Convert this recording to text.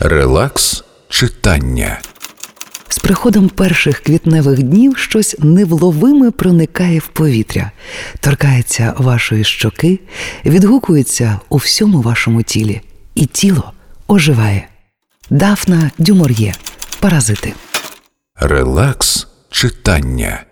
Релакс читання. З приходом перших квітневих днів щось невловиме проникає в повітря, торкається вашої щоки, відгукується у всьому вашому тілі, і тіло оживає. Дафна дю Мор'є. Паразити. Релакс читання.